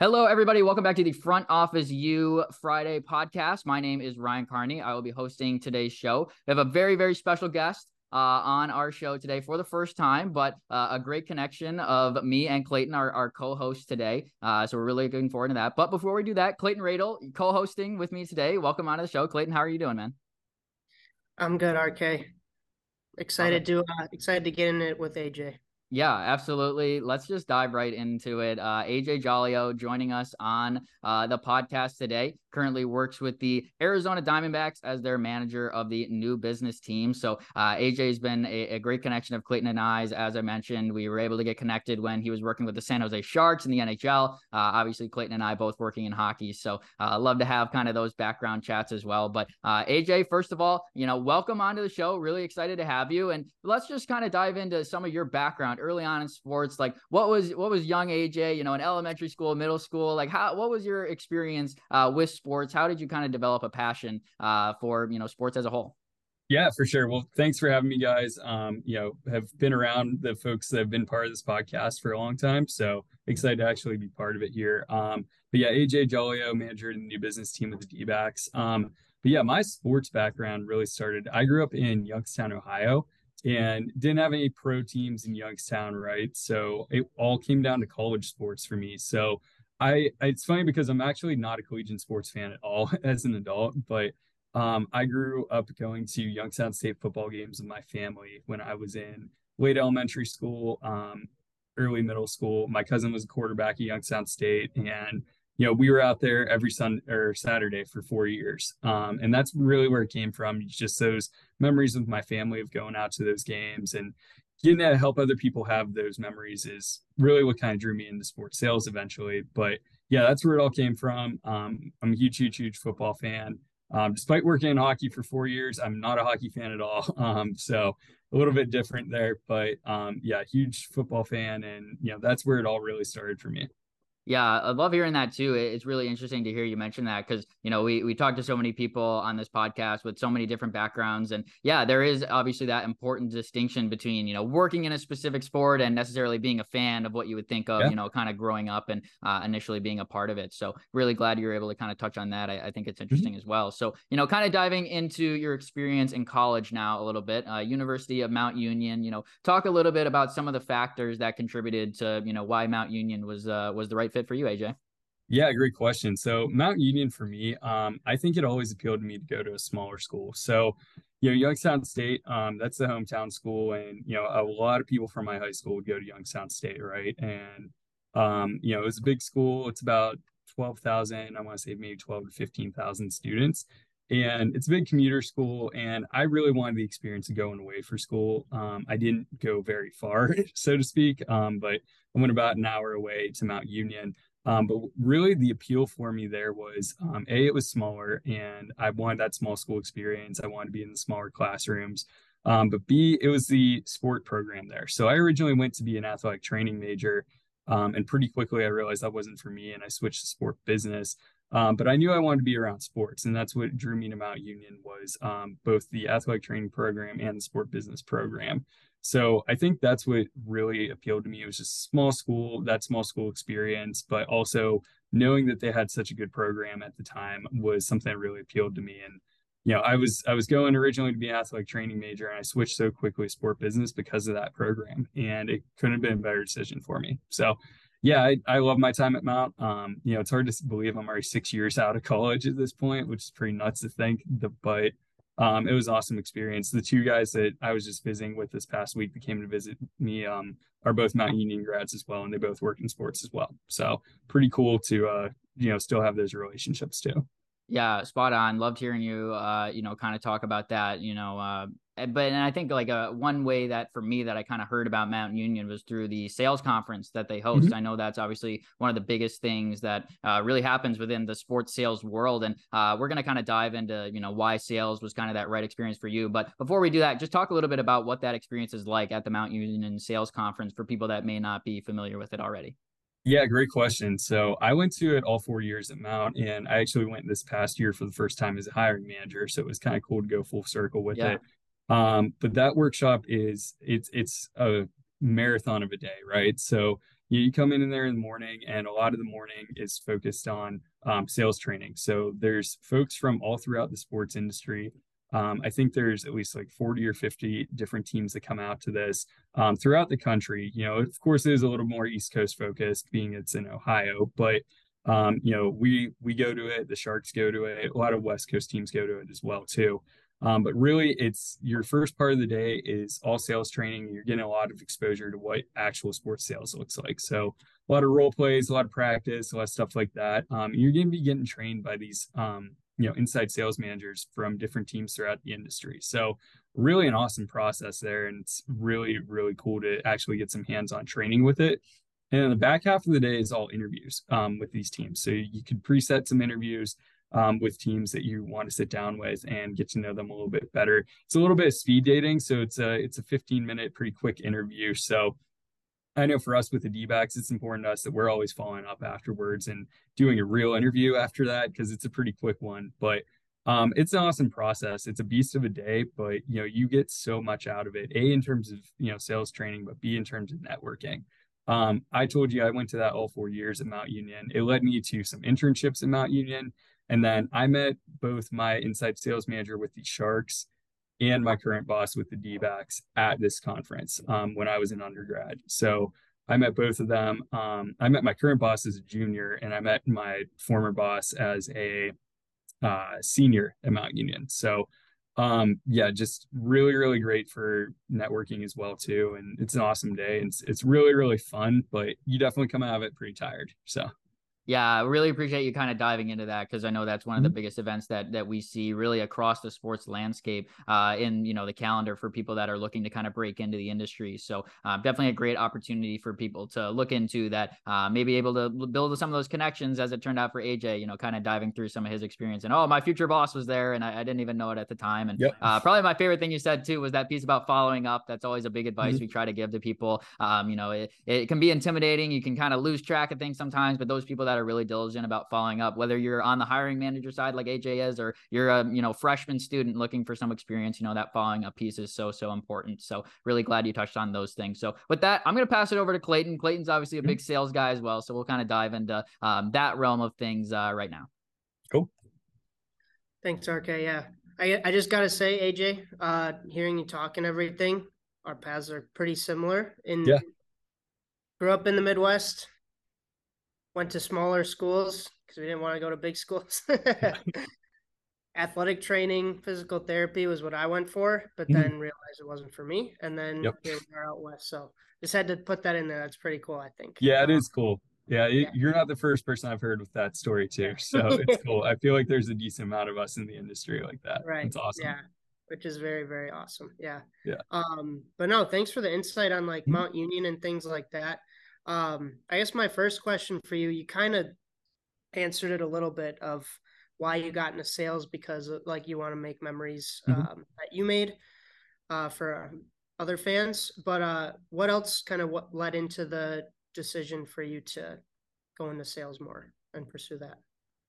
Hello, everybody. Welcome back to the Front Office U Friday podcast. My name is Ryan Kearney. I will be hosting today's show. We have a very, very special guest uh, on our show today for the first time, but uh, a great connection of me and Clayton, our, our co host today. Uh, so we're really looking forward to that. But before we do that, Clayton Radl, co hosting with me today. Welcome onto the show. Clayton, how are you doing, man? I'm good, RK. Excited to uh, excited to get in it with AJ. Yeah, absolutely. Let's just dive right into it. Uh, AJ Gioglio joining us on uh, the podcast today. Currently works with the Arizona Diamondbacks as their manager of the new business team. So uh, AJ has been a, a, great connection of Clayton and I's. As I mentioned, we were able to get connected when he was working with the San Jose Sharks in the NHL. Uh, obviously, Clayton and I both working in hockey. So I uh, love to have kind of those background chats as well. But uh, AJ, first of all, you know, welcome onto the show. Really excited to have you. And let's just kind of dive into some of your background early on in sports? Like what was what was young AJ, you know, in elementary school, middle school? Like how what was your experience uh, with sports? How did you kind of develop a passion uh, for you know sports as a whole? Yeah, for sure. Well, thanks for having me, guys. Um, you know, have been around the folks that have been part of this podcast for a long time, so excited to actually be part of it here. Um, but yeah, AJ Gioglio, manager in the new business team with the D-backs. Um, but yeah, my sports background really started. I grew up in Youngstown, Ohio, and didn't have any pro teams in Youngstown, right? So it all came down to college sports for me. So I it's funny because I'm actually not a collegiate sports fan at all as an adult, but um, I grew up going to Youngstown State football games with my family when I was in late elementary school, um, early middle school. My cousin was a quarterback at Youngstown State, and you know, we were out there every Sunday or Saturday for four years. Um, and that's really where it came from. Just those memories with my family of going out to those games and getting to help other people have those memories is really what kind of drew me into sports sales eventually. But yeah, that's where it all came from. Um, I'm a huge, huge, huge football fan. Um, despite working in hockey for four years, I'm not a hockey fan at all. Um, so a little bit different there, but um, yeah, huge football fan, and you know that's where it all really started for me. Yeah, I love hearing that too. It's really interesting to hear you mention that because you know we we talk to so many people on this podcast with so many different backgrounds, and yeah, there is obviously that important distinction between you know working in a specific sport and necessarily being a fan of what you would think of yeah. you know kind of growing up and uh, initially being a part of it. So really glad you're able to kind of touch on that. I, I think it's mm-hmm. interesting mm-hmm. as well. So you know, kind of diving into your experience in college now a little bit, uh, University of Mount Union. You know, talk a little bit about some of the factors that contributed to you know why Mount Union was uh, was the right fit fit for you, AJ? Yeah, great question. So Mount Union for me, um, I think it always appealed to me to go to a smaller school. So, you know, Youngstown State, um, that's the hometown school, and you know, a lot of people from my high school would go to Youngstown State, right? And um, you know, it was a big school. It's about twelve thousand, I want to say maybe twelve to fifteen thousand students, and it's a big commuter school. And I really wanted the experience of going away for school. Um, I didn't go very far, so to speak, um, but I went about an hour away to Mount Union. Um, but really, the appeal for me there was um, a it was smaller, and I wanted that small school experience. I wanted to be in the smaller classrooms. Um, but B, it was the sport program there. So I originally went to be an athletic training major, um, and pretty quickly I realized that wasn't for me, and I switched to sport business. Um, but I knew I wanted to be around sports, and that's what drew me to Mount Union was um, both the athletic training program and the sport business program. So I think that's what really appealed to me. It was just small school, that small school experience, but also knowing that they had such a good program at the time was something that really appealed to me. And you know, I was I was going originally to be an athletic training major, and I switched so quickly to sport business because of that program, and it couldn't have been a better decision for me. So, yeah, I, I love my time at Mount. Um, you know, it's hard to believe I'm already six years out of college at this point, which is pretty nuts to think. But um, it was awesome experience. The two guys that I was just visiting with this past week that came to visit me um, are both Mount Union grads as well, and they both work in sports as well. So pretty cool to uh, you know still have those relationships too. Yeah, spot on. Loved hearing you, uh, you know, kind of talk about that. You know, uh, but and I think like a uh, one way that for me that I kind of heard about Mount Union was through the sales conference that they host. Mm-hmm. I know that's obviously one of the biggest things that uh, really happens within the sports sales world, and uh, we're gonna kind of dive into you know why sales was kind of that right experience for you. But before we do that, just talk a little bit about what that experience is like at the Mount Union sales conference for people that may not be familiar with it already. Yeah, great question. So I went to it all four years at Mount, and I actually went this past year for the first time as a hiring manager. So it was kind of cool to go full circle with yeah. it. Um, but that workshop is it's it's a marathon of a day, right? So you, you come in there in the morning, and a lot of the morning is focused on um, sales training. So there's folks from all throughout the sports industry. Um, I think there's at least like 40 or 50 different teams that come out to this um, throughout the country. You know, of course, it is a little more East Coast focused, being it's in Ohio, but um, you know, we we go to it. The Sharks go to it. A lot of West Coast teams go to it as well too. Um, but really, it's your first part of the day is all sales training. You're getting a lot of exposure to what actual sports sales looks like. So a lot of role plays, a lot of practice, a lot of stuff like that. Um, you're going to be getting trained by these, um, you know, inside sales managers from different teams throughout the industry. So really an awesome process there, and it's really really cool to actually get some hands-on training with it. And the back half of the day is all interviews um, with these teams. So you could preset some interviews um, with teams that you want to sit down with and get to know them a little bit better. It's a little bit of speed dating, so it's a it's a 15 minute, pretty quick interview. So I know for us with the D-backs, it's important to us that we're always following up afterwards and doing a real interview after that because it's a pretty quick one. But um, it's an awesome process. It's a beast of a day, but you know you get so much out of it. A in terms of you know sales training, but B in terms of networking. Um, I told you I went to that all four years at Mount Union. It led me to some internships at Mount Union and then I met both my inside sales manager with the Sharks and my current boss with the D at this conference um, when I was in undergrad. So I met both of them. Um, I met my current boss as a junior, and I met my former boss as a uh, senior at Mount Union. So um, yeah, just really, really great for networking as well too. And it's an awesome day. It's it's really, really fun, but you definitely come out of it pretty tired. So yeah, I really appreciate you kind of diving into that because I know that's one of the mm-hmm. biggest events that that we see really across the sports landscape uh, in you know the calendar for people that are looking to kind of break into the industry. So uh, definitely a great opportunity for people to look into that, uh, maybe able to build some of those connections as it turned out for AJ. You know, kind of diving through some of his experience and oh, my future boss was there and I, I didn't even know it at the time. And yep. Uh, probably my favorite thing you said too was that piece about following up. That's always a big advice mm-hmm. we try to give to people. Um, you know, it, it can be intimidating. You can kind of lose track of things sometimes, but those people that are really diligent about following up, whether you're on the hiring manager side like AJ is, or you're a you know freshman student looking for some experience. You know that following up piece is so so important. So really glad you touched on those things. So with that, I'm going to pass it over to Clayton. Clayton's obviously a big sales guy as well, so we'll kind of dive into um, that realm of things uh, right now. Cool. Thanks, RK. Yeah, I I just got to say, AJ, uh, hearing you talk and everything, our paths are pretty similar. In yeah. grew up in the Midwest, went to smaller schools because we didn't want to go to big schools. Athletic training, physical therapy was what I went for, but mm-hmm. then realized it wasn't for me. And then yep. here we are out west. So just had to put that in there. That's pretty cool, I think. Yeah, it is cool. Yeah, yeah, you're not the first person I've heard with that story too. So it's cool. I feel like there's a decent amount of us in the industry like that. Right. It's awesome. Yeah. Which is very, very awesome. Yeah. Yeah. Um, but no, thanks for the insight on like mm-hmm. Mount Union and things like that. Um, I guess my first question for you, you kind of answered it a little bit of why you got into sales because like you want to make memories mm-hmm. um, that you made uh, for other fans. But uh, what else kind of what led into the decision for you to go into sales more and pursue that?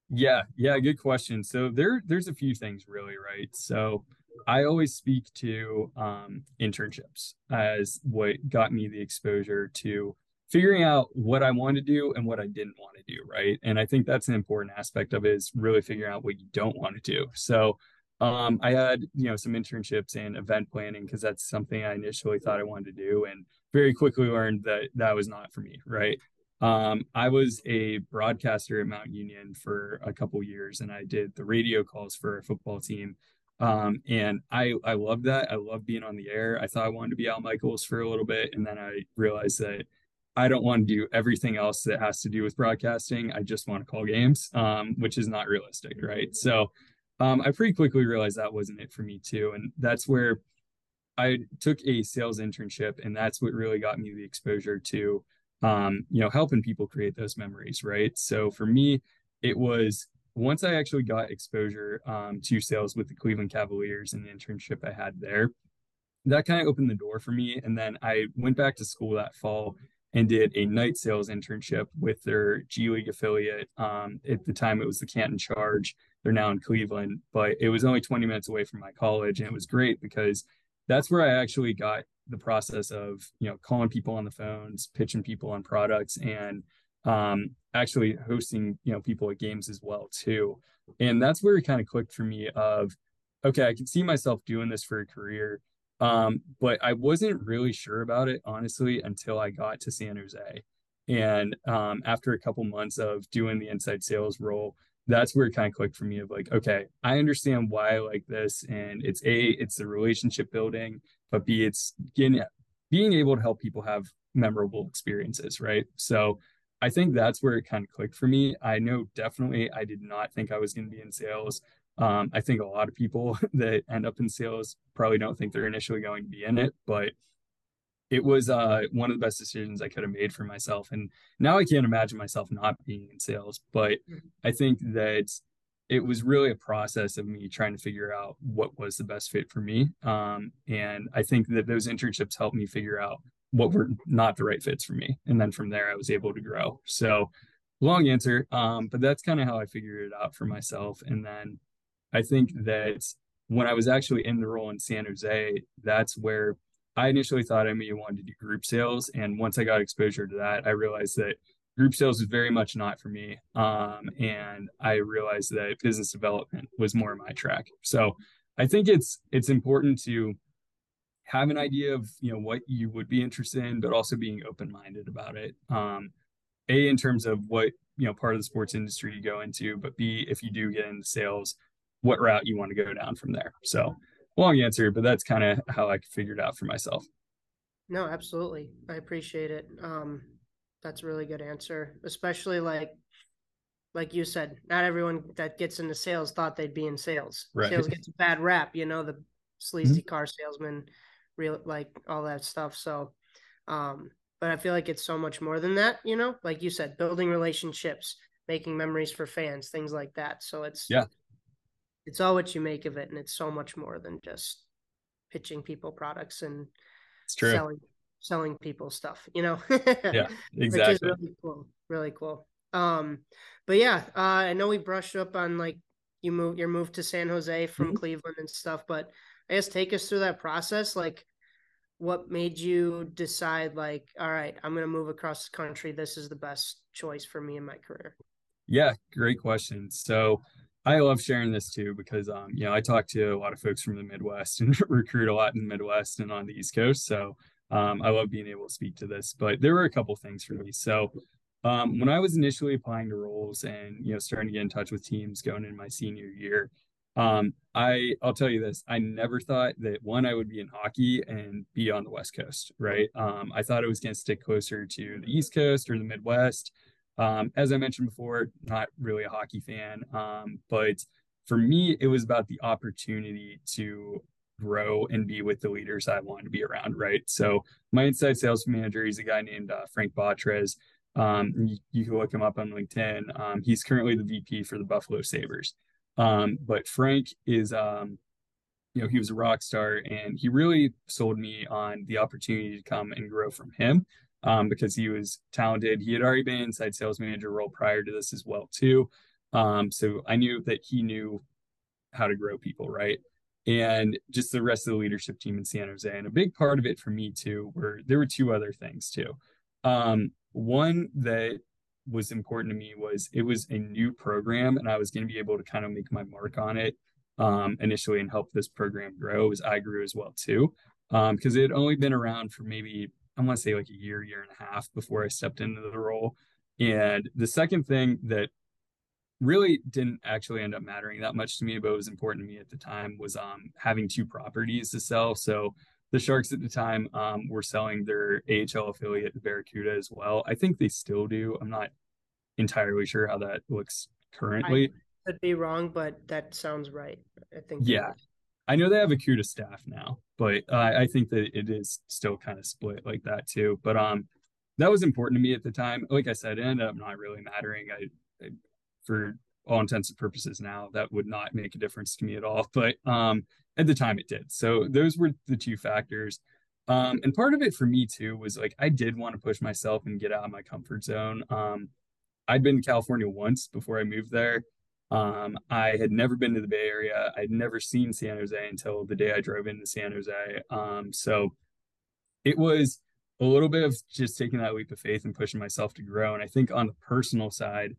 Yeah, yeah, good question. So there, there's a few things really, right? So I always speak to um, internships as what got me the exposure to figuring out what I want to do and what I didn't want to do, right? And I think that's an important aspect of it is really figuring out what you don't want to do. So um, I had, you know, some internships in event planning because that's something I initially thought I wanted to do and very quickly learned that that was not for me, right? Um, I was a broadcaster at Mount Union for a couple years and I did the radio calls for a football team. Um, and I, I loved that. I loved being on the air. I thought I wanted to be Al Michaels for a little bit. And then I realized that I don't want to do everything else that has to do with broadcasting. I just want to call games, um, which is not realistic, right? So um, I pretty quickly realized that wasn't it for me too, and that's where I took a sales internship, and that's what really got me the exposure to, um, you know, helping people create those memories, right? So for me, it was once I actually got exposure um, to sales with the Cleveland Cavaliers and the internship I had there, that kind of opened the door for me. And then I went back to school that fall and did a night sales internship with their G League affiliate. Um, at the time, it was the Canton Charge. They're now in Cleveland, but it was only 20 minutes away from my college. And it was great because that's where I actually got the process of you know calling people on the phones pitching people on products and um, actually hosting you know people at games as well too and that's where it kind of clicked for me of okay i can see myself doing this for a career um, but i wasn't really sure about it honestly until i got to san jose and um, after a couple months of doing the inside sales role that's where it kind of clicked for me of like okay i understand why i like this and it's a it's the relationship building but b it's getting being able to help people have memorable experiences right so I think that's where it kind of clicked for me. I know definitely I did not think I was going to be in sales. Um, I think a lot of people that end up in sales probably don't think they're initially going to be in it, but it was uh, one of the best decisions I could have made for myself. And now I can't imagine myself not being in sales, but mm-hmm. I think that it was really a process of me trying to figure out what was the best fit for me. Um, and I think that those internships helped me figure out what were not the right fits for me. And then from there, I was able to grow. So, long answer, um, but that's kind of how I figured it out for myself. And then I think that when I was actually in the role in San Jose, that's where I initially thought I maybe wanted to do group sales. And once I got exposure to that, I realized that group sales was very much not for me. Um, and I realized that business development was more my track. So I think it's it's important to have an idea of you know what you would be interested in but also being open-minded about it um a in terms of what you know part of the sports industry you go into but b if you do get into sales what route you want to go down from there so long answer but that's kind of how i figured out for myself no absolutely i appreciate it um that's a really good answer especially like like you said not everyone that gets into sales thought they'd be in sales right. sales gets a bad rap you know the sleazy mm-hmm. car salesman real like all that stuff. So, um, but I feel like it's so much more than that, you know, like you said, building relationships, making memories for fans, things like that. So it's yeah, it's all what you make of it, and it's so much more than just pitching people products and selling selling people stuff, you know. yeah, exactly. Which is really cool. Really cool. Um, but yeah, uh, I know we brushed up on like you move your move to San Jose from mm-hmm. Cleveland and stuff, but I guess take us through that process. Like, what made you decide, like, all right, I'm going to move across the country. This is the best choice for me in my career? Yeah, great question. So, I love sharing this too because, um, you know, I talk to a lot of folks from the Midwest and recruit a lot in the Midwest and on the East Coast. So, um, I love being able to speak to this. But there were a couple things for me. So, um, when I was initially applying to roles and you know starting to get in touch with teams going in my senior year, um, I I'll tell you this: I never thought that one I would be in hockey and be on the West Coast, right? Um, I thought it was going to stick closer to the East Coast or the Midwest. Um, as I mentioned before, not really a hockey fan, um, but for me, it was about the opportunity to grow and be with the leaders I wanted to be around, right? So my inside sales manager, he's a guy named uh, Frank Batres. Um, you, you, can look him up on LinkedIn. Um, he's currently the VP for the Buffalo Sabres. Um, but Frank is, um, you know, he was a rock star and he really sold me on the opportunity to come and grow from him um, because he was talented. He had already been inside sales manager role prior to this as well too. Um, so I knew that he knew how to grow people, right? And just the rest of the leadership team in San Jose. And a big part of it for me too were there were two other things too. Um, one that was important to me was it was a new program and I was going to be able to kind of make my mark on it um, initially and help this program grow as I grew as well too. Because um, it had only been around for maybe I want to say like a year, year and a half before I stepped into the role. And the second thing that really didn't actually end up mattering that much to me, but was important to me at the time was um, having two properties to sell. So the Sharks at the time um, were selling their AHL affiliate Barracuda as well. I think they still do. I'm not entirely sure how that looks currently. I could be wrong, but that sounds right. I think. Yeah, I know they have a CUDA staff now, but I think that it is still kind of split like that too. But um, that was important to me at the time. Like I said, it ended up not really mattering. I, I for all intents and purposes now that would not make a difference to me at all but um at the time it did so those were the two factors um and part of it for me too was like i did want to push myself and get out of my comfort zone um i'd been to california once before i moved there um i had never been to the bay area i'd never seen san jose until the day i drove into san jose um so it was a little bit of just taking that leap of faith and pushing myself to grow. And I think on the personal side,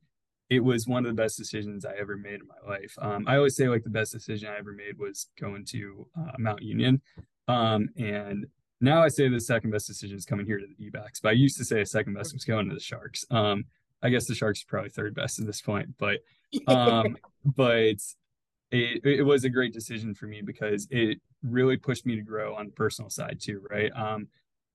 it was one of the best decisions I ever made in my life. Um, I always say like the best decision I ever made was going to uh, Mount Union. Um, and now I say the second best decision is coming here to the D-backs, but I used to say a second best was going to the Sharks. Um, I guess the Sharks are probably third best at this point, but um, but it, it was a great decision for me because it really pushed me to grow on the personal side too, right? Um,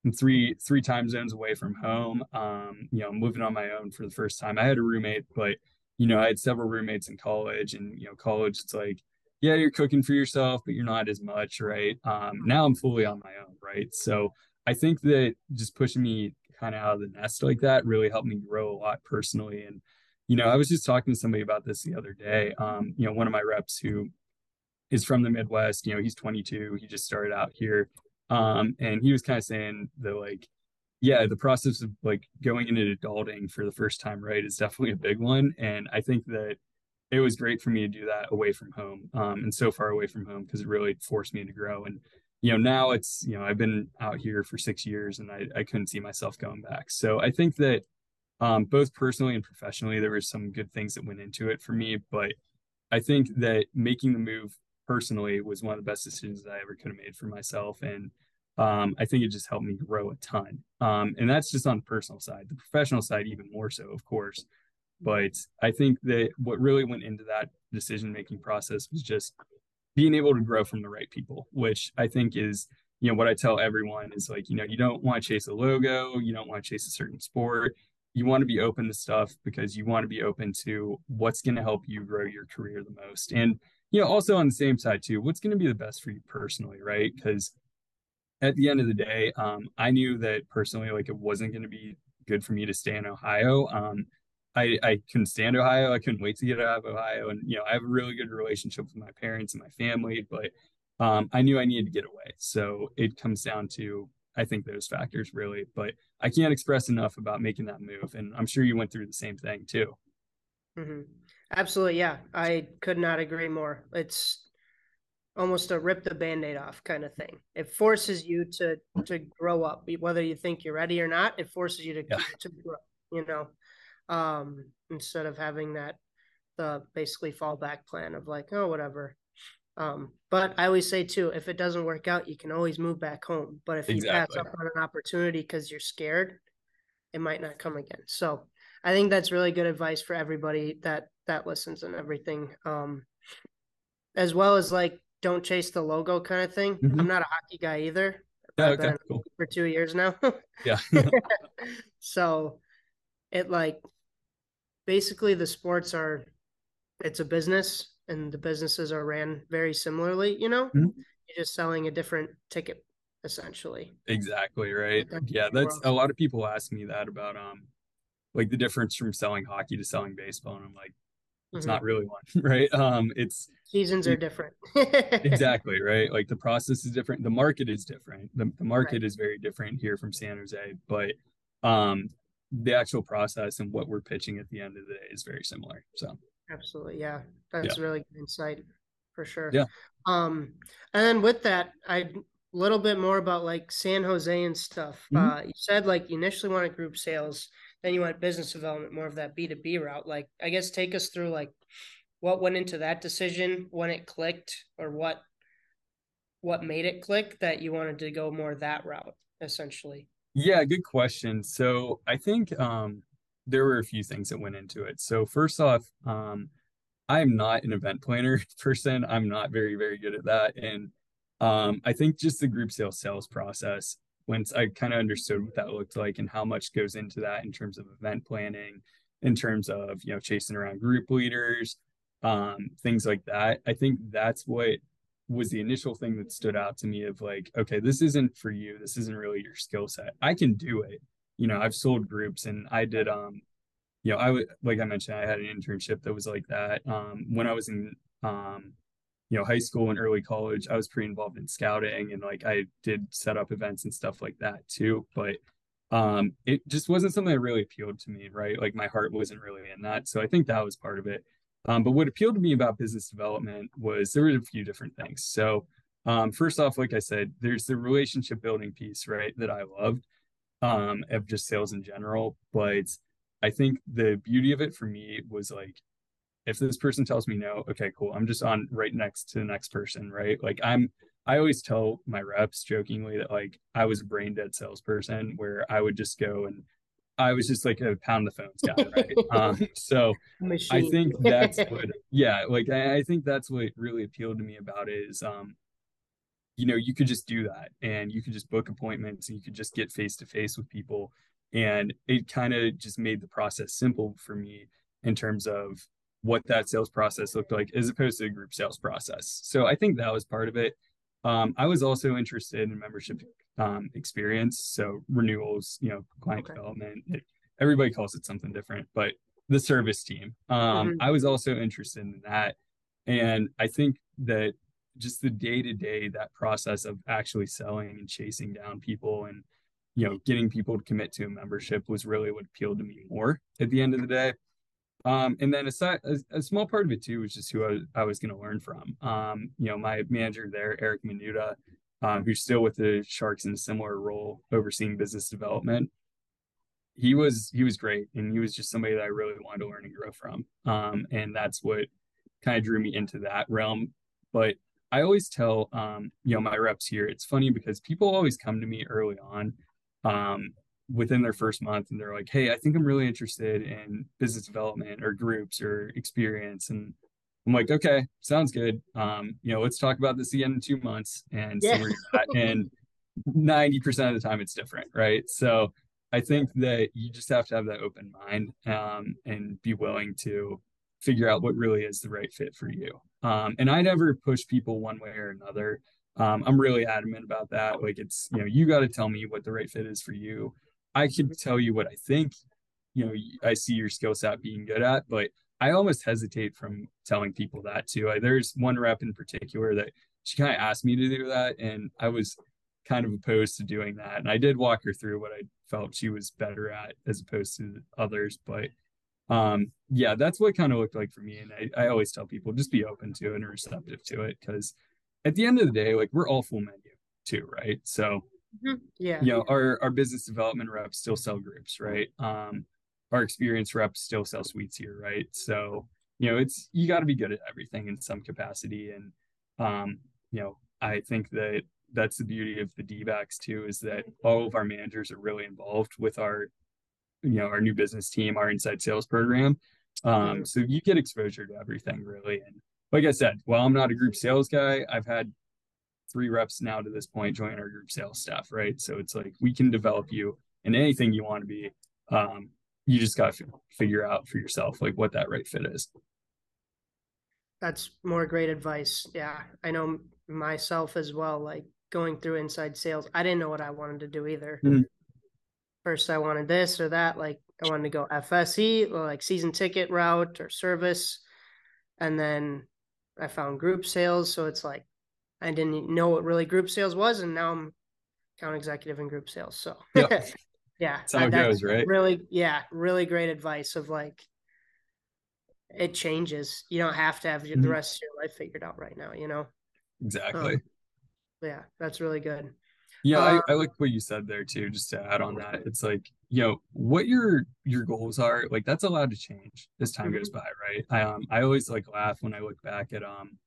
I'm three three time zones away from home. Um, you know, moving on my own for the first time. I had a roommate, but you know, I had several roommates in college, and you know, college it's like, yeah, you're cooking for yourself, but you're not as much, right? Um, now I'm fully on my own, right? So I think that just pushing me kind of out of the nest like that really helped me grow a lot personally. And you know, I was just talking to somebody about this the other day. Um, you know, one of my reps who is from the Midwest, you know, he's 22, he just started out here. Um, and he was kind of saying that like, yeah, the process of like going into adulting for the first time, right, is definitely a big one. And I think that it was great for me to do that away from home um, and so far away from home because it really forced me to grow. And, you know, now it's, you know, I've been out here for six years and I, I couldn't see myself going back. So I think that um, both personally and professionally, there were some good things that went into it for me. But I think that making the move personally was one of the best decisions that I ever could have made for myself. And um, I think it just helped me grow a ton. Um, and that's just on the personal side. The professional side, even more so, of course. But I think that what really went into that decision making process was just being able to grow from the right people, which I think is, you know, what I tell everyone is like, you know, you don't want to chase a logo, you don't want to chase a certain sport. You want to be open to stuff because you want to be open to what's going to help you grow your career the most. And you know, also on the same side too, what's going to be the best for you personally, right? Because at the end of the day, um, I knew that personally, like it wasn't going to be good for me to stay in Ohio. Um, I, I couldn't stand Ohio. I couldn't wait to get out of Ohio. And, you know, I have a really good relationship with my parents and my family, but um, I knew I needed to get away. So it comes down to, I think, those factors really. But I can't express enough about making that move. And I'm sure you went through the same thing too. Mm-hmm. Absolutely, yeah. I could not agree more. It's almost a rip the band-aid off kind of thing. It forces you to to grow up, whether you think you're ready or not. It forces you to yeah. to grow, you know. Um, instead of having that the basically fallback plan of like, oh, whatever. Um, but I always say too, if it doesn't work out, you can always move back home. But if exactly. you pass up on an opportunity because you're scared, it might not come again. So I think that's really good advice for everybody that that listens and everything. Um, as well as like don't chase the logo kind of thing. Mm-hmm. I'm not a hockey guy either. Yeah, okay, cool. For two years now. yeah. so it like basically the sports are it's a business and the businesses are ran very similarly, you know? Mm-hmm. You're just selling a different ticket essentially. Exactly, right? Yeah, that's a lot of people ask me that about um like the difference from selling hockey to selling baseball and I'm like it's mm-hmm. not really one right um it's seasons are different exactly right like the process is different the market is different the, the market right. is very different here from san jose but um the actual process and what we're pitching at the end of the day is very similar so absolutely yeah that's yeah. really good insight for sure yeah um and then with that i a little bit more about like san jose and stuff mm-hmm. uh you said like you initially wanted group sales then you want business development, more of that B2B route. Like, I guess take us through like what went into that decision when it clicked or what what made it click that you wanted to go more that route essentially. Yeah, good question. So I think um there were a few things that went into it. So first off, um I'm not an event planner person. I'm not very, very good at that. And um, I think just the group sales sales process once I kind of understood what that looked like and how much goes into that in terms of event planning, in terms of you know chasing around group leaders, um, things like that. I think that's what was the initial thing that stood out to me of like, okay, this isn't for you. This isn't really your skill set. I can do it. You know, I've sold groups and I did um, you know, I like I mentioned, I had an internship that was like that. Um, when I was in um you know high school and early college i was pretty involved in scouting and like i did set up events and stuff like that too but um it just wasn't something that really appealed to me right? Like my heart wasn't really in that so i think that was part of it. Um but what appealed to me about business development was there were a few different things. So Um, first off, like I said, there's the relationship building piece, right, that I loved um, of just sales in general. But I think the beauty of it for me was like, if this person tells me no, okay, cool. I'm just on right next to the next person, right? Like I'm, I always tell my reps jokingly that like I was a brain dead salesperson where I would just go and I was just like a pound the phones guy, right? um, so Machine. I think that's what, yeah, like I, I think that's what really appealed to me about it is, um, you know, you could just do that and you could just book appointments and you could just get face to face with people. And it kind of just made the process simple for me in terms of what that sales process looked like as opposed to a group sales process. So I think that was part of it. Um, I was also interested in membership um, experience. So renewals, you know, client okay. development. It, everybody calls it something different, but the service team. Um, mm-hmm. I was also interested in that. And I think that just the day to day, that process of actually selling and chasing down people and, you know, getting people to commit to a membership was really what appealed to me more at the end of the day. Um, and then aside, a, a, small part of it too was just who I was, I was going to learn from. Um, you know, my manager there, Eric Menuda, um, who's still with the Sharks in a similar role, overseeing business development. He was he was great, and he was just somebody that I really wanted to learn and grow from. Um, and that's what kind of drew me into that realm. But I always tell um, you know my reps here, it's funny because people always come to me early on um, within their first month and they're like, hey, I think I'm really interested in business development or groups or experience. And I'm like, okay, sounds good. Um, you know, let's talk about this again in two months and yeah. see where you're at. And 90% of the time it's different, right? So I think that you just have to have that open mind um, and be willing to figure out what really is the right fit for you. Um, and I never push people one way or another. Um, I'm really adamant about that. Like it's, you know, you got to tell me what the right fit is for you. I can tell you what I think, you know, I see your skill set being good at, but I almost hesitate from telling people that too. I, there's one rep in particular that she kind of asked me to do that, and I was kind of opposed to doing that. And I did walk her through what I felt she was better at as opposed to others. But um, yeah, that's what kind of looked like for me. And I, I always tell people just be open to it and receptive to it because at the end of the day, like we're all full menu too, right? So mm-hmm. yeah, you know, our our business development reps still sell groups, right? Um, our experience reps still sell suites here, right? So, you know, it's you got to be good at everything in some capacity. And um, you know, I think that that's the beauty of the D-backs too, is that all of our managers are really involved with our, you know, our new business team, our inside sales program. Um, so you get exposure to everything really. And like I said, while I'm not a group sales guy, I've had three reps now to this point join our group sales staff, right? So it's like we can develop you in anything you want to be. Um, you just got to figure out for yourself like what that right fit is that's more great advice yeah i know myself as well like going through inside sales i didn't know what i wanted to do either mm-hmm. First i wanted this or that like i wanted to go fse like season ticket route or service and then i found group sales so it's like i didn't know what really group sales was and now i'm account executive in group sales so yep. Yeah. That's how it goes, right? Really, yeah, really great advice of like it changes. You don't have to have mm-hmm. the rest of your life figured out right now, you know? Exactly. Um, yeah, that's really good. Yeah, I, I like what you said there too, just to add on that. It's like, you know, what your your goals are, like that's allowed to change as time mm-hmm. goes by, right? I um I always like laugh when I look back at um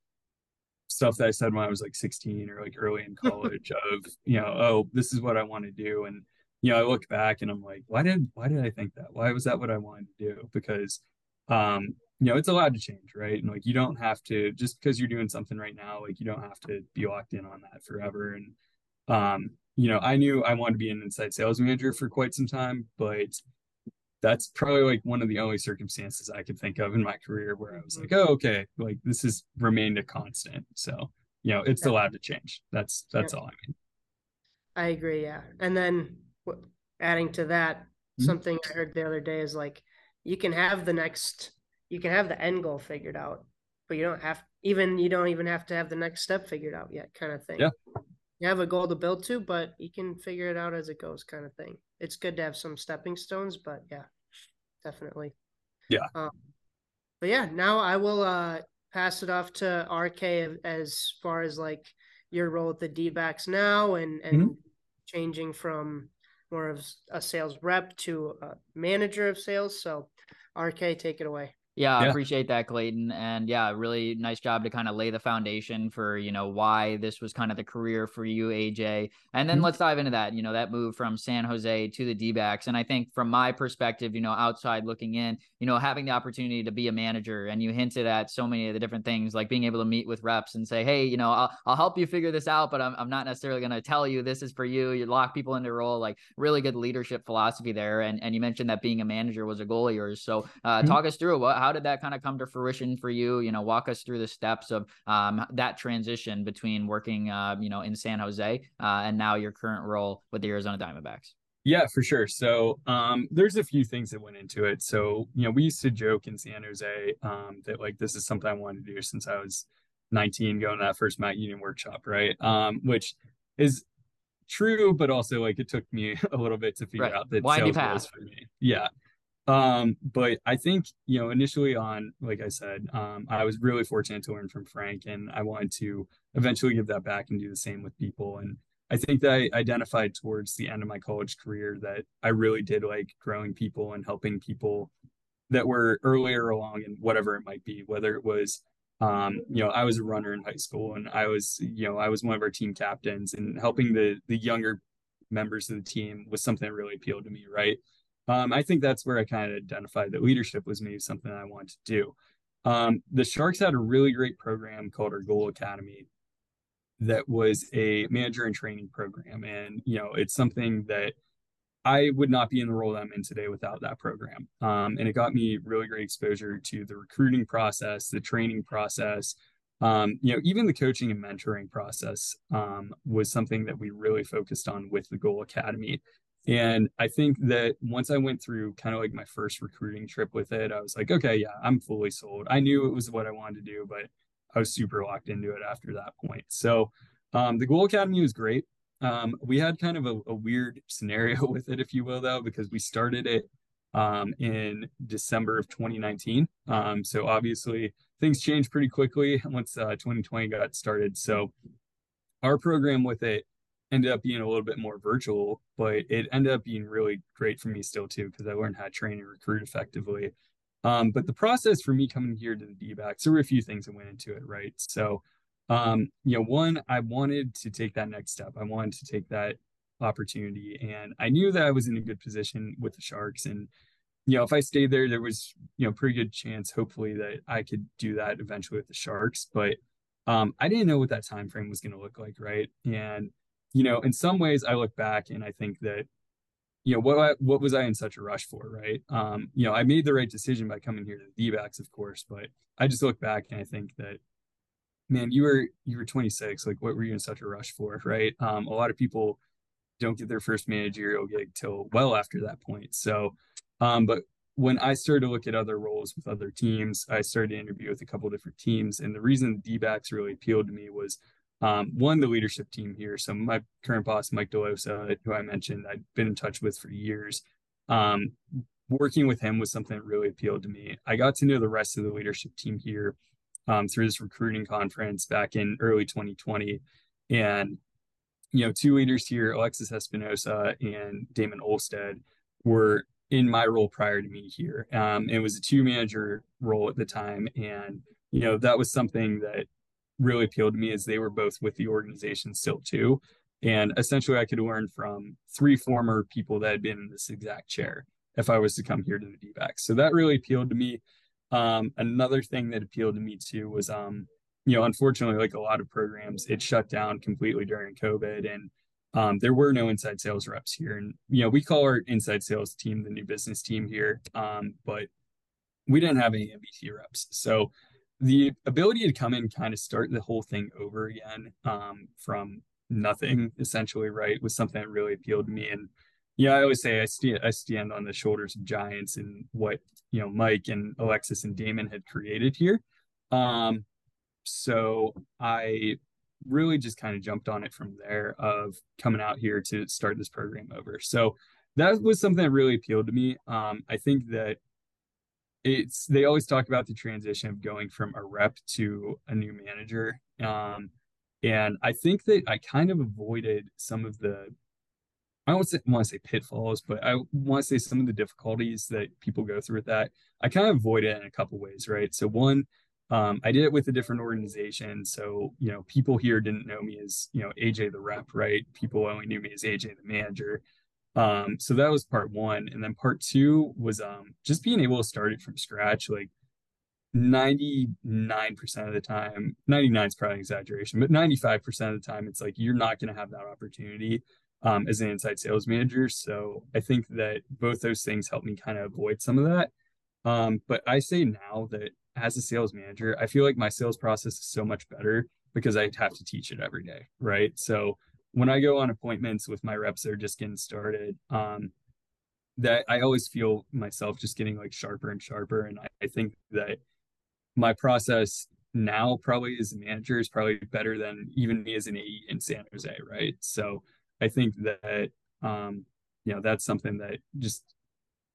stuff that I said when I was like 16 or like early in college of, you know, oh, this is what I want to do. And you know, I look back and I'm like, why did why did I think that? Why was that what I wanted to do? Because um, you know, it's allowed to change, right? And like you don't have to just because you're doing something right now, like you don't have to be locked in on that forever. And um, you know, I knew I wanted to be an inside sales manager for quite some time, but that's probably like one of the only circumstances I could think of in my career where I was like, oh, okay, like this has remained a constant. So, you know, it's allowed to change. That's that's all I mean. I agree, yeah. And then adding to that, mm-hmm. something I heard the other day is like you can have the next, you can have the end goal figured out, but you don't have even you don't even have to have the next step figured out yet, kind of thing. Yeah. You have a goal to build to, but you can figure it out as it goes, kind of thing. It's good to have some stepping stones, but yeah, definitely. Yeah. Um, but yeah, now I will uh, pass it off to RK as far as like your role at the D backs now and and mm-hmm. changing from more of a sales rep to a manager of sales. So, RK, take it away. Yeah, I appreciate that, Clayton. And yeah, really nice job to kind of lay the foundation for, you know, why this was kind of the career for you, AJ. And then mm-hmm. let's dive into that, you know, that move from San Jose to the D backs. And I think from my perspective, you know, outside looking in, you know, having the opportunity to be a manager and you hinted at so many of the different things like being able to meet with reps and say, hey, you know, I'll, I'll help you figure this out, but I'm, I'm not necessarily going to tell you this is for you. You lock people into a role, like really good leadership philosophy there. And, and you mentioned that being a manager was a goal of yours. So uh, mm-hmm. talk us through what, how did that kind of come to fruition for you? You know, walk us through the steps of um, that transition between working, uh, you know, in San Jose uh, and now your current role with the Arizona Diamondbacks. Yeah, for sure. So um, there's a few things that went into it. So you know, we used to joke in San Jose um, that like this is something I wanted to do since I was 19, going to that first Mount Union workshop, right? Um, which is true, but also like it took me a little bit to figure right. out that Windy sales was for me. Yeah. Um, but I think, you know, initially on, like I said, um, I was really fortunate to learn from Frank and I wanted to eventually give that back and do the same with people. And I think that I identified towards the end of my college career that I really did like growing people and helping people that were earlier along in whatever it might be, whether it was um, you know, I was a runner in high school and I was, you know, I was one of our team captains and helping the the younger members of the team was something that really appealed to me, right? Um, I think that's where I kind of identified that leadership was maybe something I wanted to do. Um, the Sharks had a really great program called our Goal Academy that was a manager and training program. And, you know, it's something that I would not be in the role that I'm in today without that program. Um, and it got me really great exposure to the recruiting process, the training process, um, you know, even the coaching and mentoring process um, was something that we really focused on with the Goal Academy. And I think that once I went through kind of like my first recruiting trip with it, I was like, okay, yeah, I'm fully sold. I knew it was what I wanted to do, but I was super locked into it after that point. So um, the Goal Academy was great. Um, we had kind of a, a, weird scenario with it, if you will, though, because we started it um, in December of 2019. Um, so obviously things changed pretty quickly once uh, 2020 got started. So our program with it ended up being a little bit more virtual, but it ended up being really great for me still too because I learned how to train and recruit effectively. Um, but the process for me coming here to the D-backs, there were a few things that went into it, right? So, um, you know, one, I wanted to take that next step. I wanted to take that opportunity, and I knew that I was in a good position with the Sharks. And you know, if I stayed there, there was you know pretty good chance, hopefully, that I could do that eventually with the Sharks. But um, I didn't know what that time frame was going to look like, right? And you know, in some ways, I look back and I think that, you know, what what was I in such a rush for, right? Um, you know, I made the right decision by coming here to the D-backs, of course, but I just look back and I think that, man, you were you were 26. Like, what were you in such a rush for, right? Um, a lot of people don't get their first managerial gig till well after that point. So, um, but when I started to look at other roles with other teams, I started to interview with a couple different teams, and the reason D-backs really appealed to me was um, one, the leadership team here. So my current boss, Mike Delosa, who I mentioned, I've been in touch with for years. Um, working with him was something that really appealed to me. I got to know the rest of the leadership team here um, through this recruiting conference back in early 2020. And, you know, two leaders here, Alexis Espinosa and Damon Olstead, were in my role prior to me here. Um, it was a two manager role at the time. And, you know, that was something that really appealed to me is they were both with the organization still too. And essentially I could learn from three former people that had been in this exact chair if I was to come here to the D-backs. So that really appealed to me. Um, another thing that appealed to me too was um, you know, unfortunately, like a lot of programs, it shut down completely during COVID and um, there were no inside sales reps here. And, you know, we call our inside sales team the new business team here. Um, but we didn't have any NBT reps. So the ability to come in kind of start the whole thing over again um, from nothing essentially right was something that really appealed to me. And yeah i always say i stand i stand on the shoulders of giants and what you know mike and alexis and damon had created here. Um so i really just kind of jumped on it from there of coming out here to start this program over. So that was something that really appealed to me. Um i think that it's they always talk about the transition of going from a rep to a new manager. Um, And I think that I kind of avoided some of the I don't want to say pitfalls, but I want to say some of the difficulties that people go through with that. I kind of avoid it in a couple ways, right? So one, um, I did it with a different organization. So, you know, people here didn't know me as, you know, AJ the rep, right? People only knew me as AJ the manager. Um, so that was part one. And then part two was um, just being able to start it from scratch. Like 99% of the time, 99 is probably exaggeration, but 95% of the time, it's like you're not going to have that opportunity um, as an inside sales manager. So I think that both those things help me kind of avoid some of that. Um, but I say now that as a sales manager, I feel like my sales process is so much better because I have to teach it every day. Right. So when I go on appointments with my reps that are just getting started, um, that I always feel myself just getting like sharper and sharper. And I, I think that my process now probably as a manager is probably better than even me as an AE in San Jose. Right. So I think that um, you know that's something that just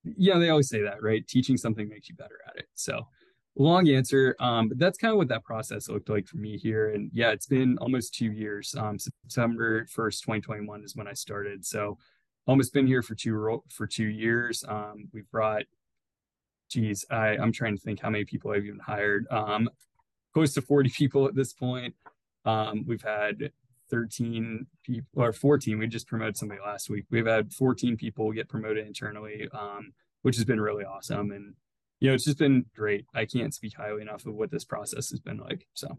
yeah they always say that right teaching something makes you better at it so long answer um, but that's kind of what that process looked like for me here and yeah it's been almost two years um, september 1st 2021 is when i started so almost been here for two for two years um, we've brought geez i i'm trying to think how many people i've even hired um, close to 40 people at this point um, we've had 13 people or 14 we just promoted somebody last week we've had 14 people get promoted internally um, which has been really awesome and you know it's just been great. I can't speak highly enough of what this process has been like so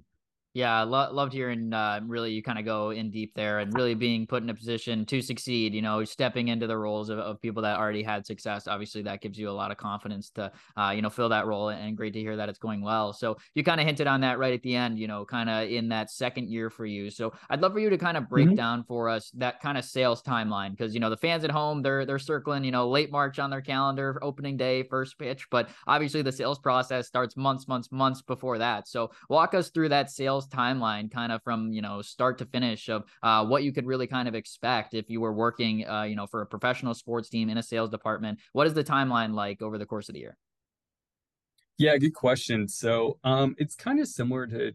yeah, lo- loved hearing uh, really you kind of go in deep there and really being put in a position to succeed. You know, stepping into the roles of, of people that already had success. Obviously, that gives you a lot of confidence to uh, you know fill that role. And great to hear that it's going well. So you kind of hinted on that right at the end. You know, kind of in that second year for you. So I'd love for you to kind of break mm-hmm. down for us that kind of sales timeline because you know the fans at home they're they're circling you know late March on their calendar, opening day, first pitch, but obviously the sales process starts months, months, months before that. So walk us through that sales timeline kind of from you know start to finish of uh, what you could really kind of expect if you were working uh, you know for a professional sports team in a sales department. What is the timeline like over the course of the year? Yeah good question. So um, it's kind of similar to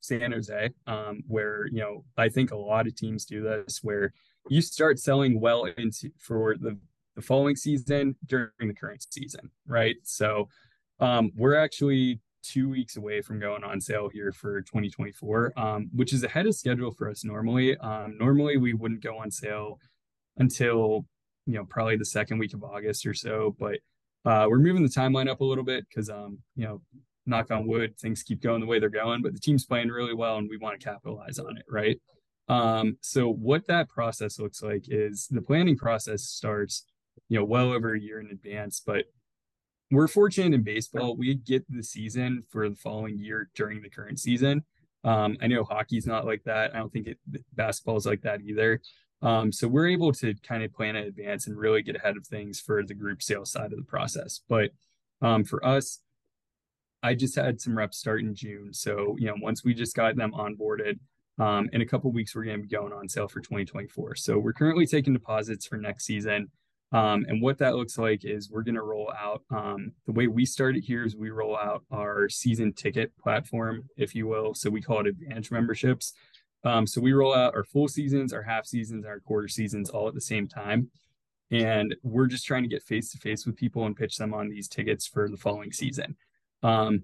san jose um, where you know i think a lot of teams do this where you start selling well into for the the following season during the current season right? So um, we're actually two weeks away from going on sale here for 2024, um, which is ahead of schedule for us normally. Um, normally, we wouldn't go on sale until you know probably the second week of August or so, but uh, we're moving the timeline up a little bit because um, you know, knock on wood, things keep going the way they're going, but the team's playing really well and we want to capitalize on it, right? Um, so what that process looks like is the planning process starts, you know, well over a year in advance, but we're fortunate in baseball. We get the season for the following year during the current season. Um, I know hockey's not like that. I don't think it, basketball is like that either. Um, so we're able to kind of plan in advance and really get ahead of things for the group sales side of the process. But um, for us, I just had some reps start in June. So, you know, once we just got them onboarded, um, in a couple weeks, we're going to be going on sale for 2024. So we're currently taking deposits for next season. Um, and what that looks like is we're going to roll out um, the way we started here is we roll out our season ticket platform, if you will. So we call it Advantage memberships. Um, so we roll out our full seasons, our half seasons, our quarter seasons all at the same time. And we're just trying to get face to face with people and pitch them on these tickets for the following season. Um,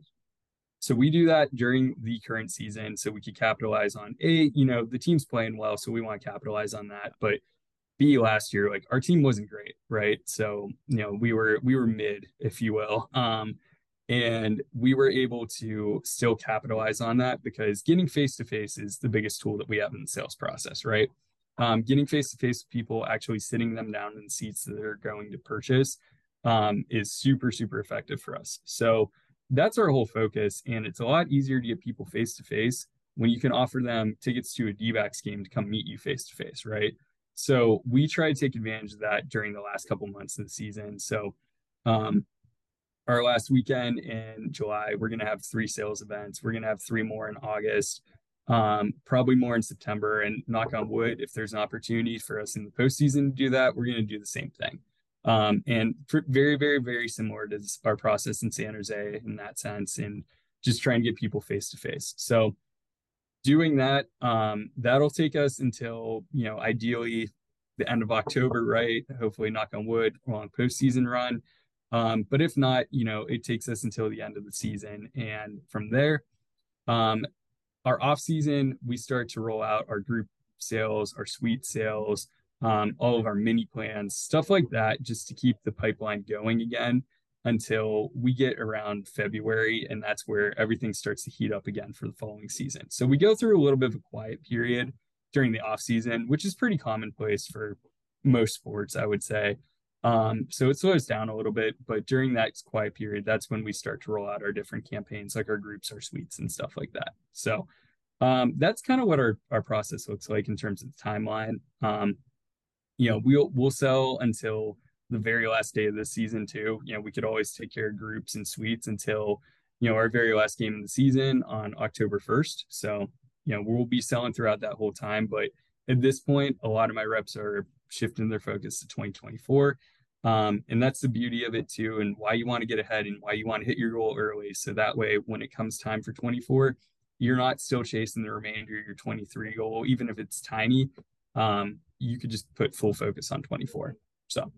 so we do that during the current season so we could capitalize on a, you know, the team's playing well, so we want to capitalize on that. But B last year, like our team wasn't great, right? So, you know, we were we were mid, if you will. Um, and we were able to still capitalize on that because getting face to face is the biggest tool that we have in the sales process, right? Um, getting face to face with people, actually sitting them down in seats that they're going to purchase, um, is super super effective for us. So that's our whole focus, and it's a lot easier to get people face to face when you can offer them tickets to a D-backs game to come meet you face to face, right? So we try to take advantage of that during the last couple months of the season. So um, our last weekend in July, we're going to have three sales events. We're going to have three more in August, um, probably more in September. And knock on wood, if there's an opportunity for us in the postseason to do that, we're going to do the same thing. Um, and very, very, very similar to our process in San Jose in that sense, and just trying to get people face to face. So doing that, um, that'll take us until, you know, ideally the end of October, right? Hopefully, knock on wood, long postseason run. Um, but if not, you know, it takes us until the end of the season. And from there, um, our off season, we start to roll out our group sales, our suite sales, um, all of our mini plans, stuff like that, just to keep the pipeline going again until we get around February. And that's where everything starts to heat up again for the following season. So we go through a little bit of a quiet period during the off season, which is pretty commonplace for most sports, I would say. Um, so it slows down a little bit, but during that quiet period, that's when we start to roll out our different campaigns, like our groups, our suites, and stuff like that. So um, that's kind of what our our process looks like in terms of the timeline. Um, you know, we'll we'll sell until the very last day of the season too. You know, we could always take care of groups and suites until you know our very last game of the season on October first. So you know we'll be selling throughout that whole time, but at this point, a lot of my reps are shifting their focus to 2024. Um, and that's the beauty of it too, and why you want to get ahead and why you want to hit your goal early. So that way, when it comes time for 24, you're not still chasing the remainder of your 23 goal, even if it's tiny. Um, you could just put full focus on 24. So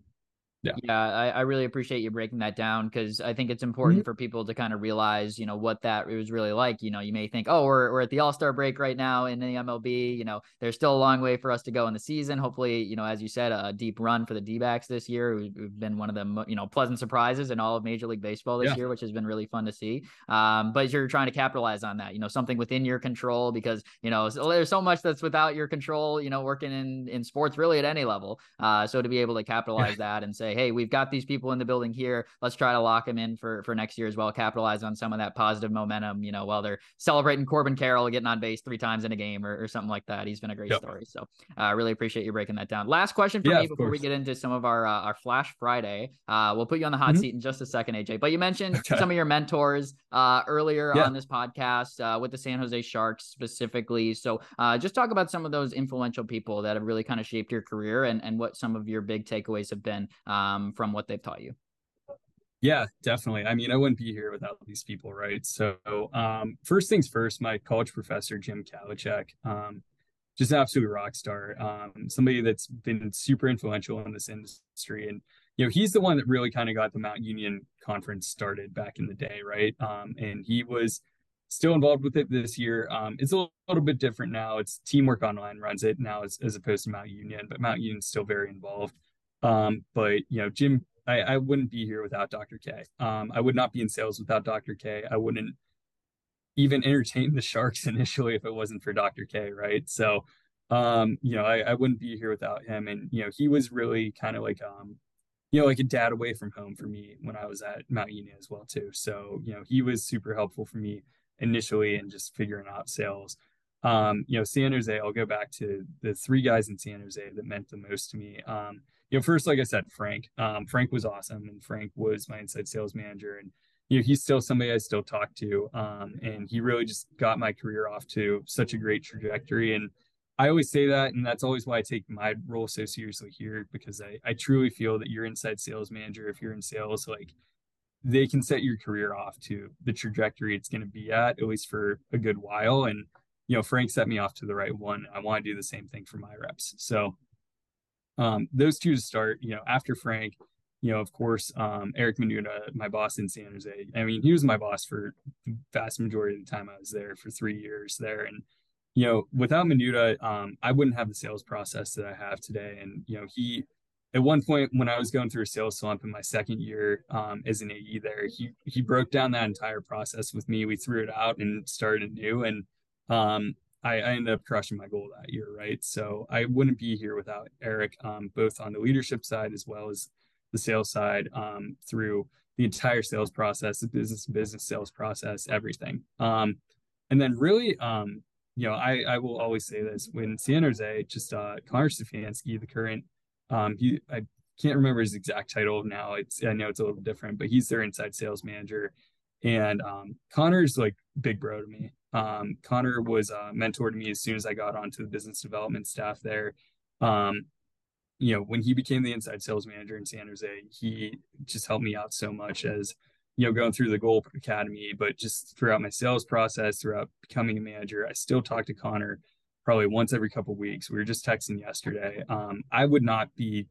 yeah. Yeah. I, I really appreciate you breaking that down because I think it's important mm-hmm. for people to kind of realize, you know, what that was really like. You know, you may think, oh, we're, we're at the All Star break right now in the MLB. You know, there's still a long way for us to go in the season. Hopefully, you know, as you said, a deep run for the D backs this year. We've, we've, been one of the, you know, pleasant surprises in all of Major League Baseball this yeah. year, which has been really fun to see. Um, but you're trying to capitalize on that, you know, something within your control because, you know, there's so much that's without your control, you know, working in, in sports really at any level. Uh, so to be able to capitalize that and say, hey, we've got these people in the building here. Let's try to lock them in for for next year as well. Capitalize on some of that positive momentum. You know, while they're celebrating Corbin Carroll getting on base three times in a game or, or something like that. He's been a great yep. story. So I uh, really appreciate you breaking that down. Last question for yeah, me before course. we get into some of our uh, our Flash Friday. Uh, we'll put you on the hot mm-hmm. seat in just a second, AJ. But you mentioned okay. some of your mentors uh, earlier yeah. on this podcast uh, with the San Jose Sharks specifically. So uh, just talk about some of those influential people that have really kind of shaped your career and and what some of your big takeaways have been um, from what they've taught you. Yeah, definitely. I mean, I wouldn't be here without these people, right? So, um, first things first, my college professor, Jim Kalachek, um, just an absolute rock star. Um, somebody that's been super influential in this industry. And, you know, he's the one that really kind of got the Mount Union conference started back in the day, right? Um, and he was still involved with it this year. Um, it's a little bit different now. It's Teamwork Online runs it now as, as opposed to Mount Union, but Mount Union's still very involved. Um, but, you know, Jim I, I wouldn't be here without Dr. K. Um, I would not be in sales without Dr. K. I wouldn't even entertain the Sharks initially if it wasn't for Dr. K. Right. So, um, you know, I, I wouldn't be here without him. And, you know, he was really kind of like, um, you know, like a dad away from home for me when I was at Mount Union as well, too. So, you know, he was super helpful for me initially and just figuring out sales. Um, you know, San Jose, I'll go back to the three guys in San Jose that meant the most to me. Um, you know, first, like I said, Frank. Um, Frank was awesome, and Frank was my inside sales manager, and you know, he's still somebody I still talk to. Um, and he really just got my career off to such a great trajectory. And I always say that, and that's always why I take my role so seriously here because I, I truly feel that your inside sales manager, if you're in sales, like they can set your career off to the trajectory it's going to be at, at least for a good while. And, you know, Frank set me off to the right one. I want to do the same thing for my reps. So um, those two to start, you know, after Frank, you know, of course, um, Eric Menuda, my boss in San Jose. I mean, he was my boss for the vast majority of the time I was there for three years there. And, you know, without Menuda, um, I wouldn't have the sales process that I have today. And, you know, he, at one point when I was going through a sales slump in my second year um, as an AE there, he he broke down that entire process with me. We threw it out and started new. And um, I, I ended up crushing my goal that year, right? So I wouldn't be here without Eric, um, both on the leadership side as well as the sales side, um, through the entire sales process, the business business sales process, everything. Um, and then really, um, you know, I, I will always say this when San Jose, just uh, Connor Stefanski, the current, um, he I can't remember his exact title now. It's I know it's a little different, but he's their inside sales manager. And um, Connor's like big bro to me. Um, Connor was a uh, mentor to me as soon as I got onto the business development staff there. Um, you know, when he became the inside sales manager in San Jose, he just helped me out so much as you know, going through the goal academy, but just throughout my sales process, throughout becoming a manager, I still talk to Connor probably once every couple weeks. We were just texting yesterday. Um, I would not be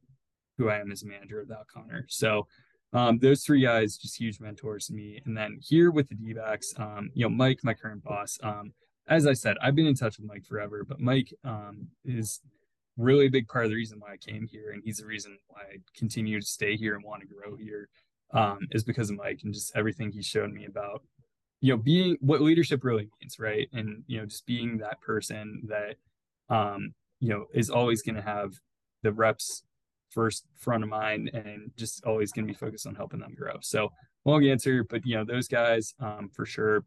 who I am as a manager without Connor. So um, those three guys, just huge mentors to me. And then here with the D backs, um, you know, Mike, my current boss, um, as I said, I've been in touch with Mike forever, but Mike um, is really a big part of the reason why I came here. And he's the reason why I continue to stay here and want to grow here um, is because of Mike and just everything he showed me about, you know, being what leadership really means, right? And, you know, just being that person that, um, you know, is always going to have the reps first front of mind and just always going to be focused on helping them grow. So long answer, but, you know, those guys um, for sure.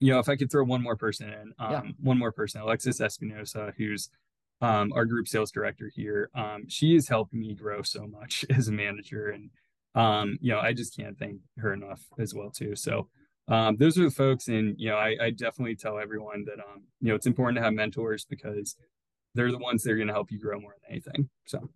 You know, if I could throw one more person in, um, yeah. one more person, Alexis Espinosa, who's um, our group sales director here. Um, she is helping me grow so much as a manager, and um, you know, I just can't thank her enough as well too. So um, those are the folks, and you know, I, I definitely tell everyone that um, you know, it's important to have mentors because they're the ones that are going to help you grow more than anything. So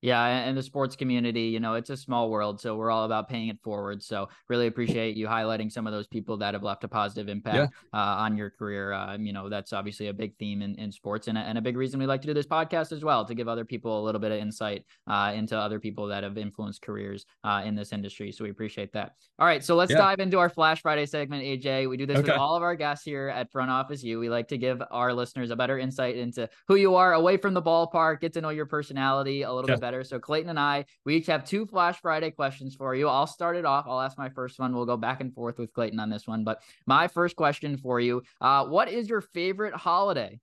yeah, and the sports community, you know, it's a small world, so we're all about paying it forward. So really appreciate you highlighting some of those people that have left a positive impact yeah. uh, on your career. Uh, you know, that's obviously a big theme in, in sports and a, and a big reason we like to do this podcast as well to give other people a little bit of insight uh, into other people that have influenced careers uh, in this industry. So we appreciate that. All right, so let's yeah. dive into our Flash Friday segment, AJ. We do this okay. with all of our guests here at Front Office U. We like to give our listeners a better insight into who you are away from the ballpark, get to know your personality a little yeah. bit better. So Clayton and I, we each have two Flash Friday questions for you. I'll start it off. I'll ask my first one. We'll go back and forth with Clayton on this one. But my first question for you: uh, What is your favorite holiday?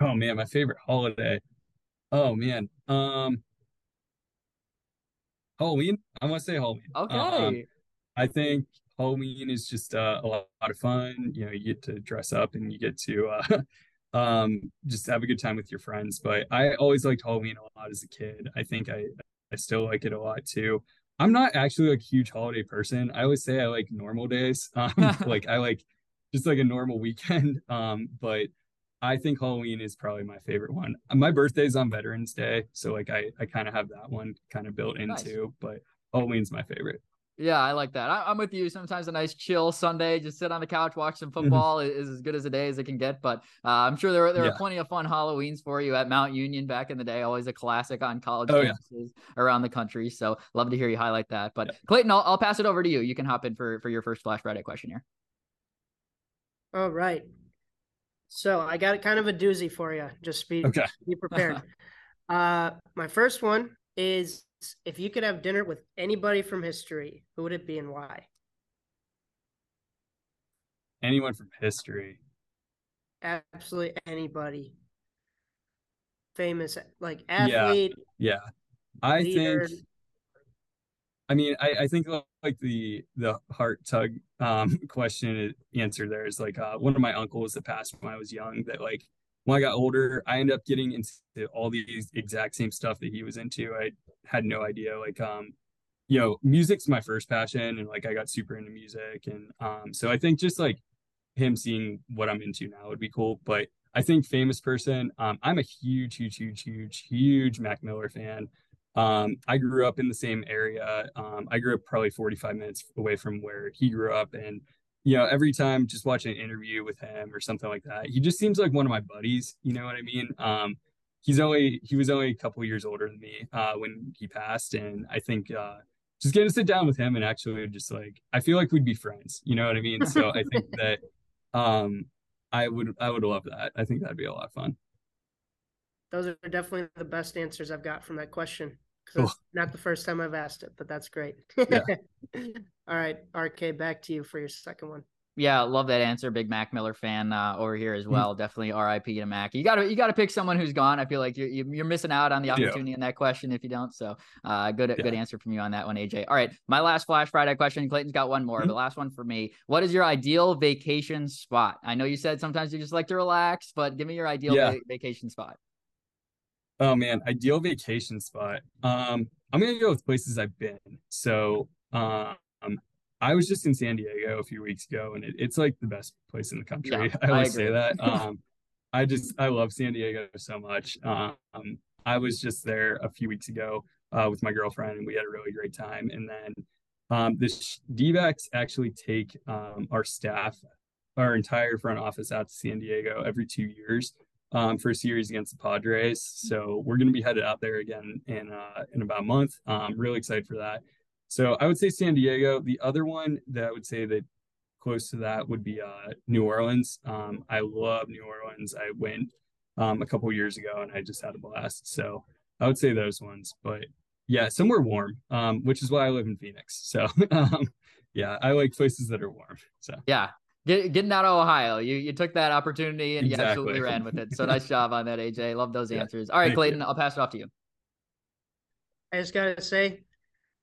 Oh man, my favorite holiday. Oh man, um, Halloween. I want to say Halloween. Okay. Um, I think Halloween is just uh, a lot of fun. You know, you get to dress up and you get to uh, um, just have a good time with your friends. But I always liked Halloween a lot as a kid. I think I I still like it a lot too. I'm not actually like a huge holiday person. I always say I like normal days. Um, like I like just like a normal weekend. Um, but I think Halloween is probably my favorite one. My birthday's on Veterans Day, so like I I kind of have that one kind of built into. Nice. But Halloween's my favorite. Yeah, I like that. I, am with you. Sometimes a nice chill Sunday, just sit on the couch, watch some mm-hmm. football mm-hmm. is as good as a day as it can get. But uh, I'm sure there, there yeah. are plenty of fun Halloweens for you at Mount Union back in the day. Always a classic on college oh, campuses yeah. around the country. So love to hear you highlight that. But yeah. Clayton, I'll, I'll pass it over to you. You can hop in for, for your first Flash Friday question here. All right. So I got kind of a doozy for you. Just be, okay. be prepared. uh, my first one is if you could have dinner with anybody from history, who would it be and why? Anyone from history. Absolutely anybody. Famous like athlete. Yeah. yeah. I leader. think I mean, I, I think like the the heart tug um question answer there is like uh, one of my uncles that passed when I was young that like when I got older, I ended up getting into all these exact same stuff that he was into. I had no idea. Like, um, you know, music's my first passion, and like I got super into music, and um, so I think just like him seeing what I'm into now would be cool. But I think famous person, um, I'm a huge, huge, huge, huge, huge Mac Miller fan. Um, I grew up in the same area. Um, I grew up probably 45 minutes away from where he grew up, and you know, every time just watching an interview with him or something like that, he just seems like one of my buddies. You know what I mean? Um, he's only he was only a couple years older than me uh, when he passed, and I think uh, just getting to sit down with him and actually just like I feel like we'd be friends. You know what I mean? So I think that um, I would I would love that. I think that'd be a lot of fun. Those are definitely the best answers I've got from that question. Cool. Not the first time I've asked it, but that's great. Yeah. All right, RK, back to you for your second one. Yeah, love that answer. Big Mac Miller fan uh, over here as mm. well. Mm-hmm. Definitely RIP to Mac. You got to you got to pick someone who's gone. I feel like you're you're missing out on the opportunity yeah. in that question if you don't. So, uh, good yeah. good answer from you on that one, AJ. All right, my last Flash Friday question. Clayton's got one more. Mm-hmm. The last one for me. What is your ideal vacation spot? I know you said sometimes you just like to relax, but give me your ideal yeah. va- vacation spot. Oh man, ideal vacation spot. Um, I'm gonna go with places I've been. So, um, I was just in San Diego a few weeks ago, and it, it's like the best place in the country. Yeah, I always I say that. Um, I just I love San Diego so much. Um, I was just there a few weeks ago uh, with my girlfriend, and we had a really great time. And then Um, the D-backs actually take um, our staff, our entire front office out to San Diego every two years um, for a series against the Padres. So we're going to be headed out there again in uh, in about a month. I'm really excited for that. So I would say San Diego. The other one that I would say that close to that would be uh, New Orleans. Um, I love New Orleans. I went um, a couple years ago and I just had a blast. So I would say those ones. But yeah, somewhere warm, um, which is why I live in Phoenix. So um, yeah, I like places that are warm. So yeah, Get, getting out of Ohio, you you took that opportunity and exactly. you absolutely ran with it. So nice job on that, AJ. Love those yeah. answers. All right, Thank Clayton, you. I'll pass it off to you. I just gotta say,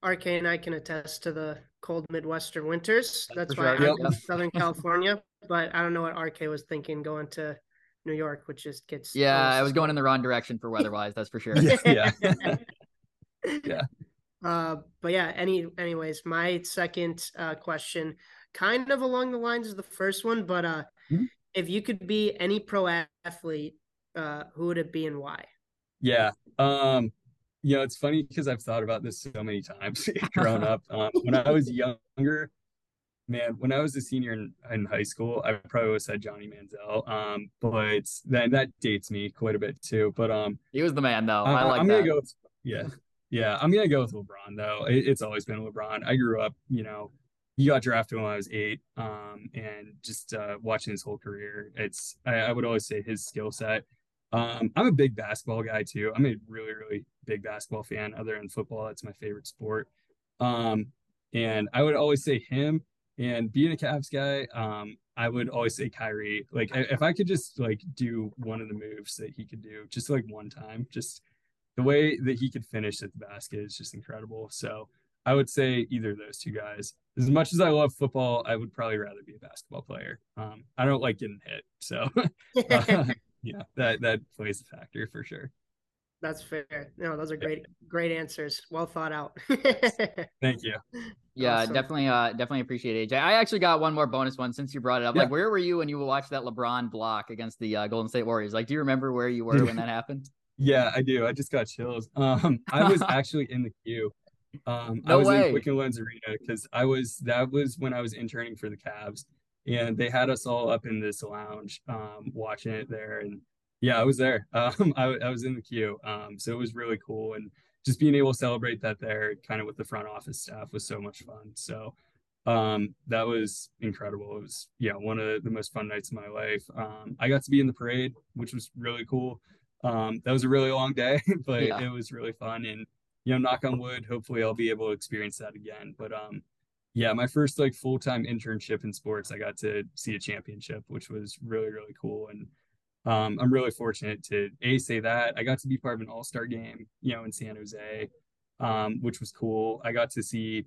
RK and I can attest to the cold Midwestern winters. That's why sure. I'm yep. in Southern California. But I don't know what RK was thinking going to New York, which just gets. Yeah, I was going in the wrong direction for weather-wise. That's for sure. yeah. yeah. Uh, but yeah. Any, anyways, my second uh, question, kind of along the lines of the first one, but uh, mm-hmm. if you could be any pro athlete, uh, who would it be and why? Yeah. Um, you know, it's funny because I've thought about this so many times growing up. Um, when I was younger, man, when I was a senior in, in high school, I probably would said Johnny Manziel. Um, but then that dates me quite a bit too. But um, he was the man though. I, I like I'm that. gonna go. With, yeah, yeah. I'm gonna go with LeBron though. It, it's always been LeBron. I grew up, you know, he got drafted when I was eight. Um, and just uh, watching his whole career, it's I, I would always say his skill set um, I'm a big basketball guy too. I'm a really, really big basketball fan. Other than football, that's my favorite sport. Um, and I would always say him. And being a Cavs guy, um, I would always say Kyrie. Like if I could just like do one of the moves that he could do, just like one time, just the way that he could finish at the basket is just incredible. So I would say either of those two guys. As much as I love football, I would probably rather be a basketball player. Um, I don't like getting hit, so uh, yeah, that that plays a factor for sure. That's fair. No, those are great, great answers. Well thought out. Thank you. Yeah, awesome. definitely, uh, definitely appreciate AJ. I actually got one more bonus one since you brought it up. Yeah. Like, where were you when you watched that LeBron block against the uh, Golden State Warriors? Like, do you remember where you were when that happened? Yeah, I do. I just got chills. Um, I was actually in the Q. Um, no I was way. in Quicken Loans Arena because I was that was when I was interning for the Cavs, and they had us all up in this lounge, um, watching it there, and yeah, I was there. Um, I, I was in the Q. Um, so it was really cool. And just being able to celebrate that there kind of with the front office staff was so much fun. So um, that was incredible. It was, yeah, one of the most fun nights of my life. Um, I got to be in the parade, which was really cool. Um, that was a really long day, but yeah. it was really fun. And, you know, knock on wood, hopefully I'll be able to experience that again. But um, yeah, my first like full time internship in sports, I got to see a championship, which was really, really cool. And um, I'm really fortunate to a say that I got to be part of an All Star game, you know, in San Jose, um, which was cool. I got to see,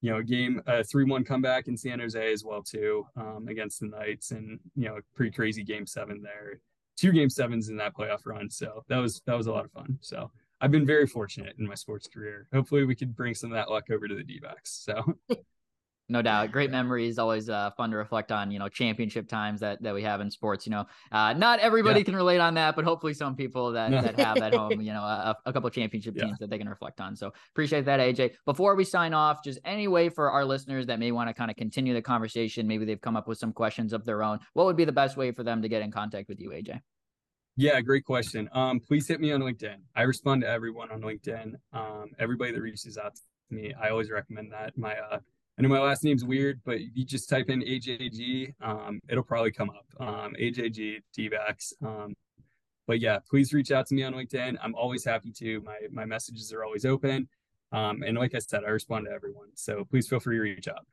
you know, a game a three one comeback in San Jose as well too, um, against the Knights, and you know, a pretty crazy game seven there, two game sevens in that playoff run. So that was that was a lot of fun. So I've been very fortunate in my sports career. Hopefully, we could bring some of that luck over to the D-backs. So. no doubt great memories always uh, fun to reflect on you know championship times that that we have in sports you know uh, not everybody yeah. can relate on that but hopefully some people that that have at home you know a, a couple championship yeah. teams that they can reflect on so appreciate that aj before we sign off just any way for our listeners that may want to kind of continue the conversation maybe they've come up with some questions of their own what would be the best way for them to get in contact with you aj yeah, great question. Um, please hit me on LinkedIn. I respond to everyone on LinkedIn. Um, everybody that reaches out to me, I always recommend that. My uh, I know my last name's weird, but you just type in AJG, um, it'll probably come up. Um, AJG D-backs. Um, but yeah, please reach out to me on LinkedIn. I'm always happy to. My my messages are always open. Um, and like I said, I respond to everyone. So please feel free to reach out.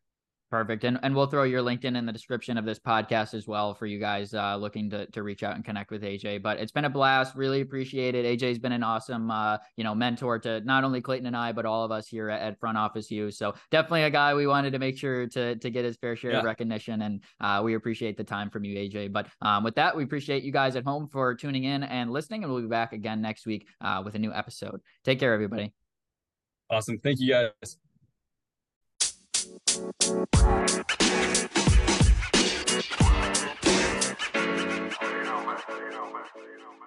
Perfect. And and we'll throw your LinkedIn in the description of this podcast as well for you guys uh, looking to, to reach out and connect with AJ. But it's been a blast. Really appreciate it. AJ's been an awesome uh, you know, mentor to not only Clayton and I, but all of us here at, at Front Office U. So definitely a guy we wanted to make sure to to get his fair share yeah. of recognition. And uh, we appreciate the time from you, AJ. But um, with that, we appreciate you guys at home for tuning in and listening. And we'll be back again next week uh, with a new episode. Take care, everybody. Awesome. Thank you guys. Thank you.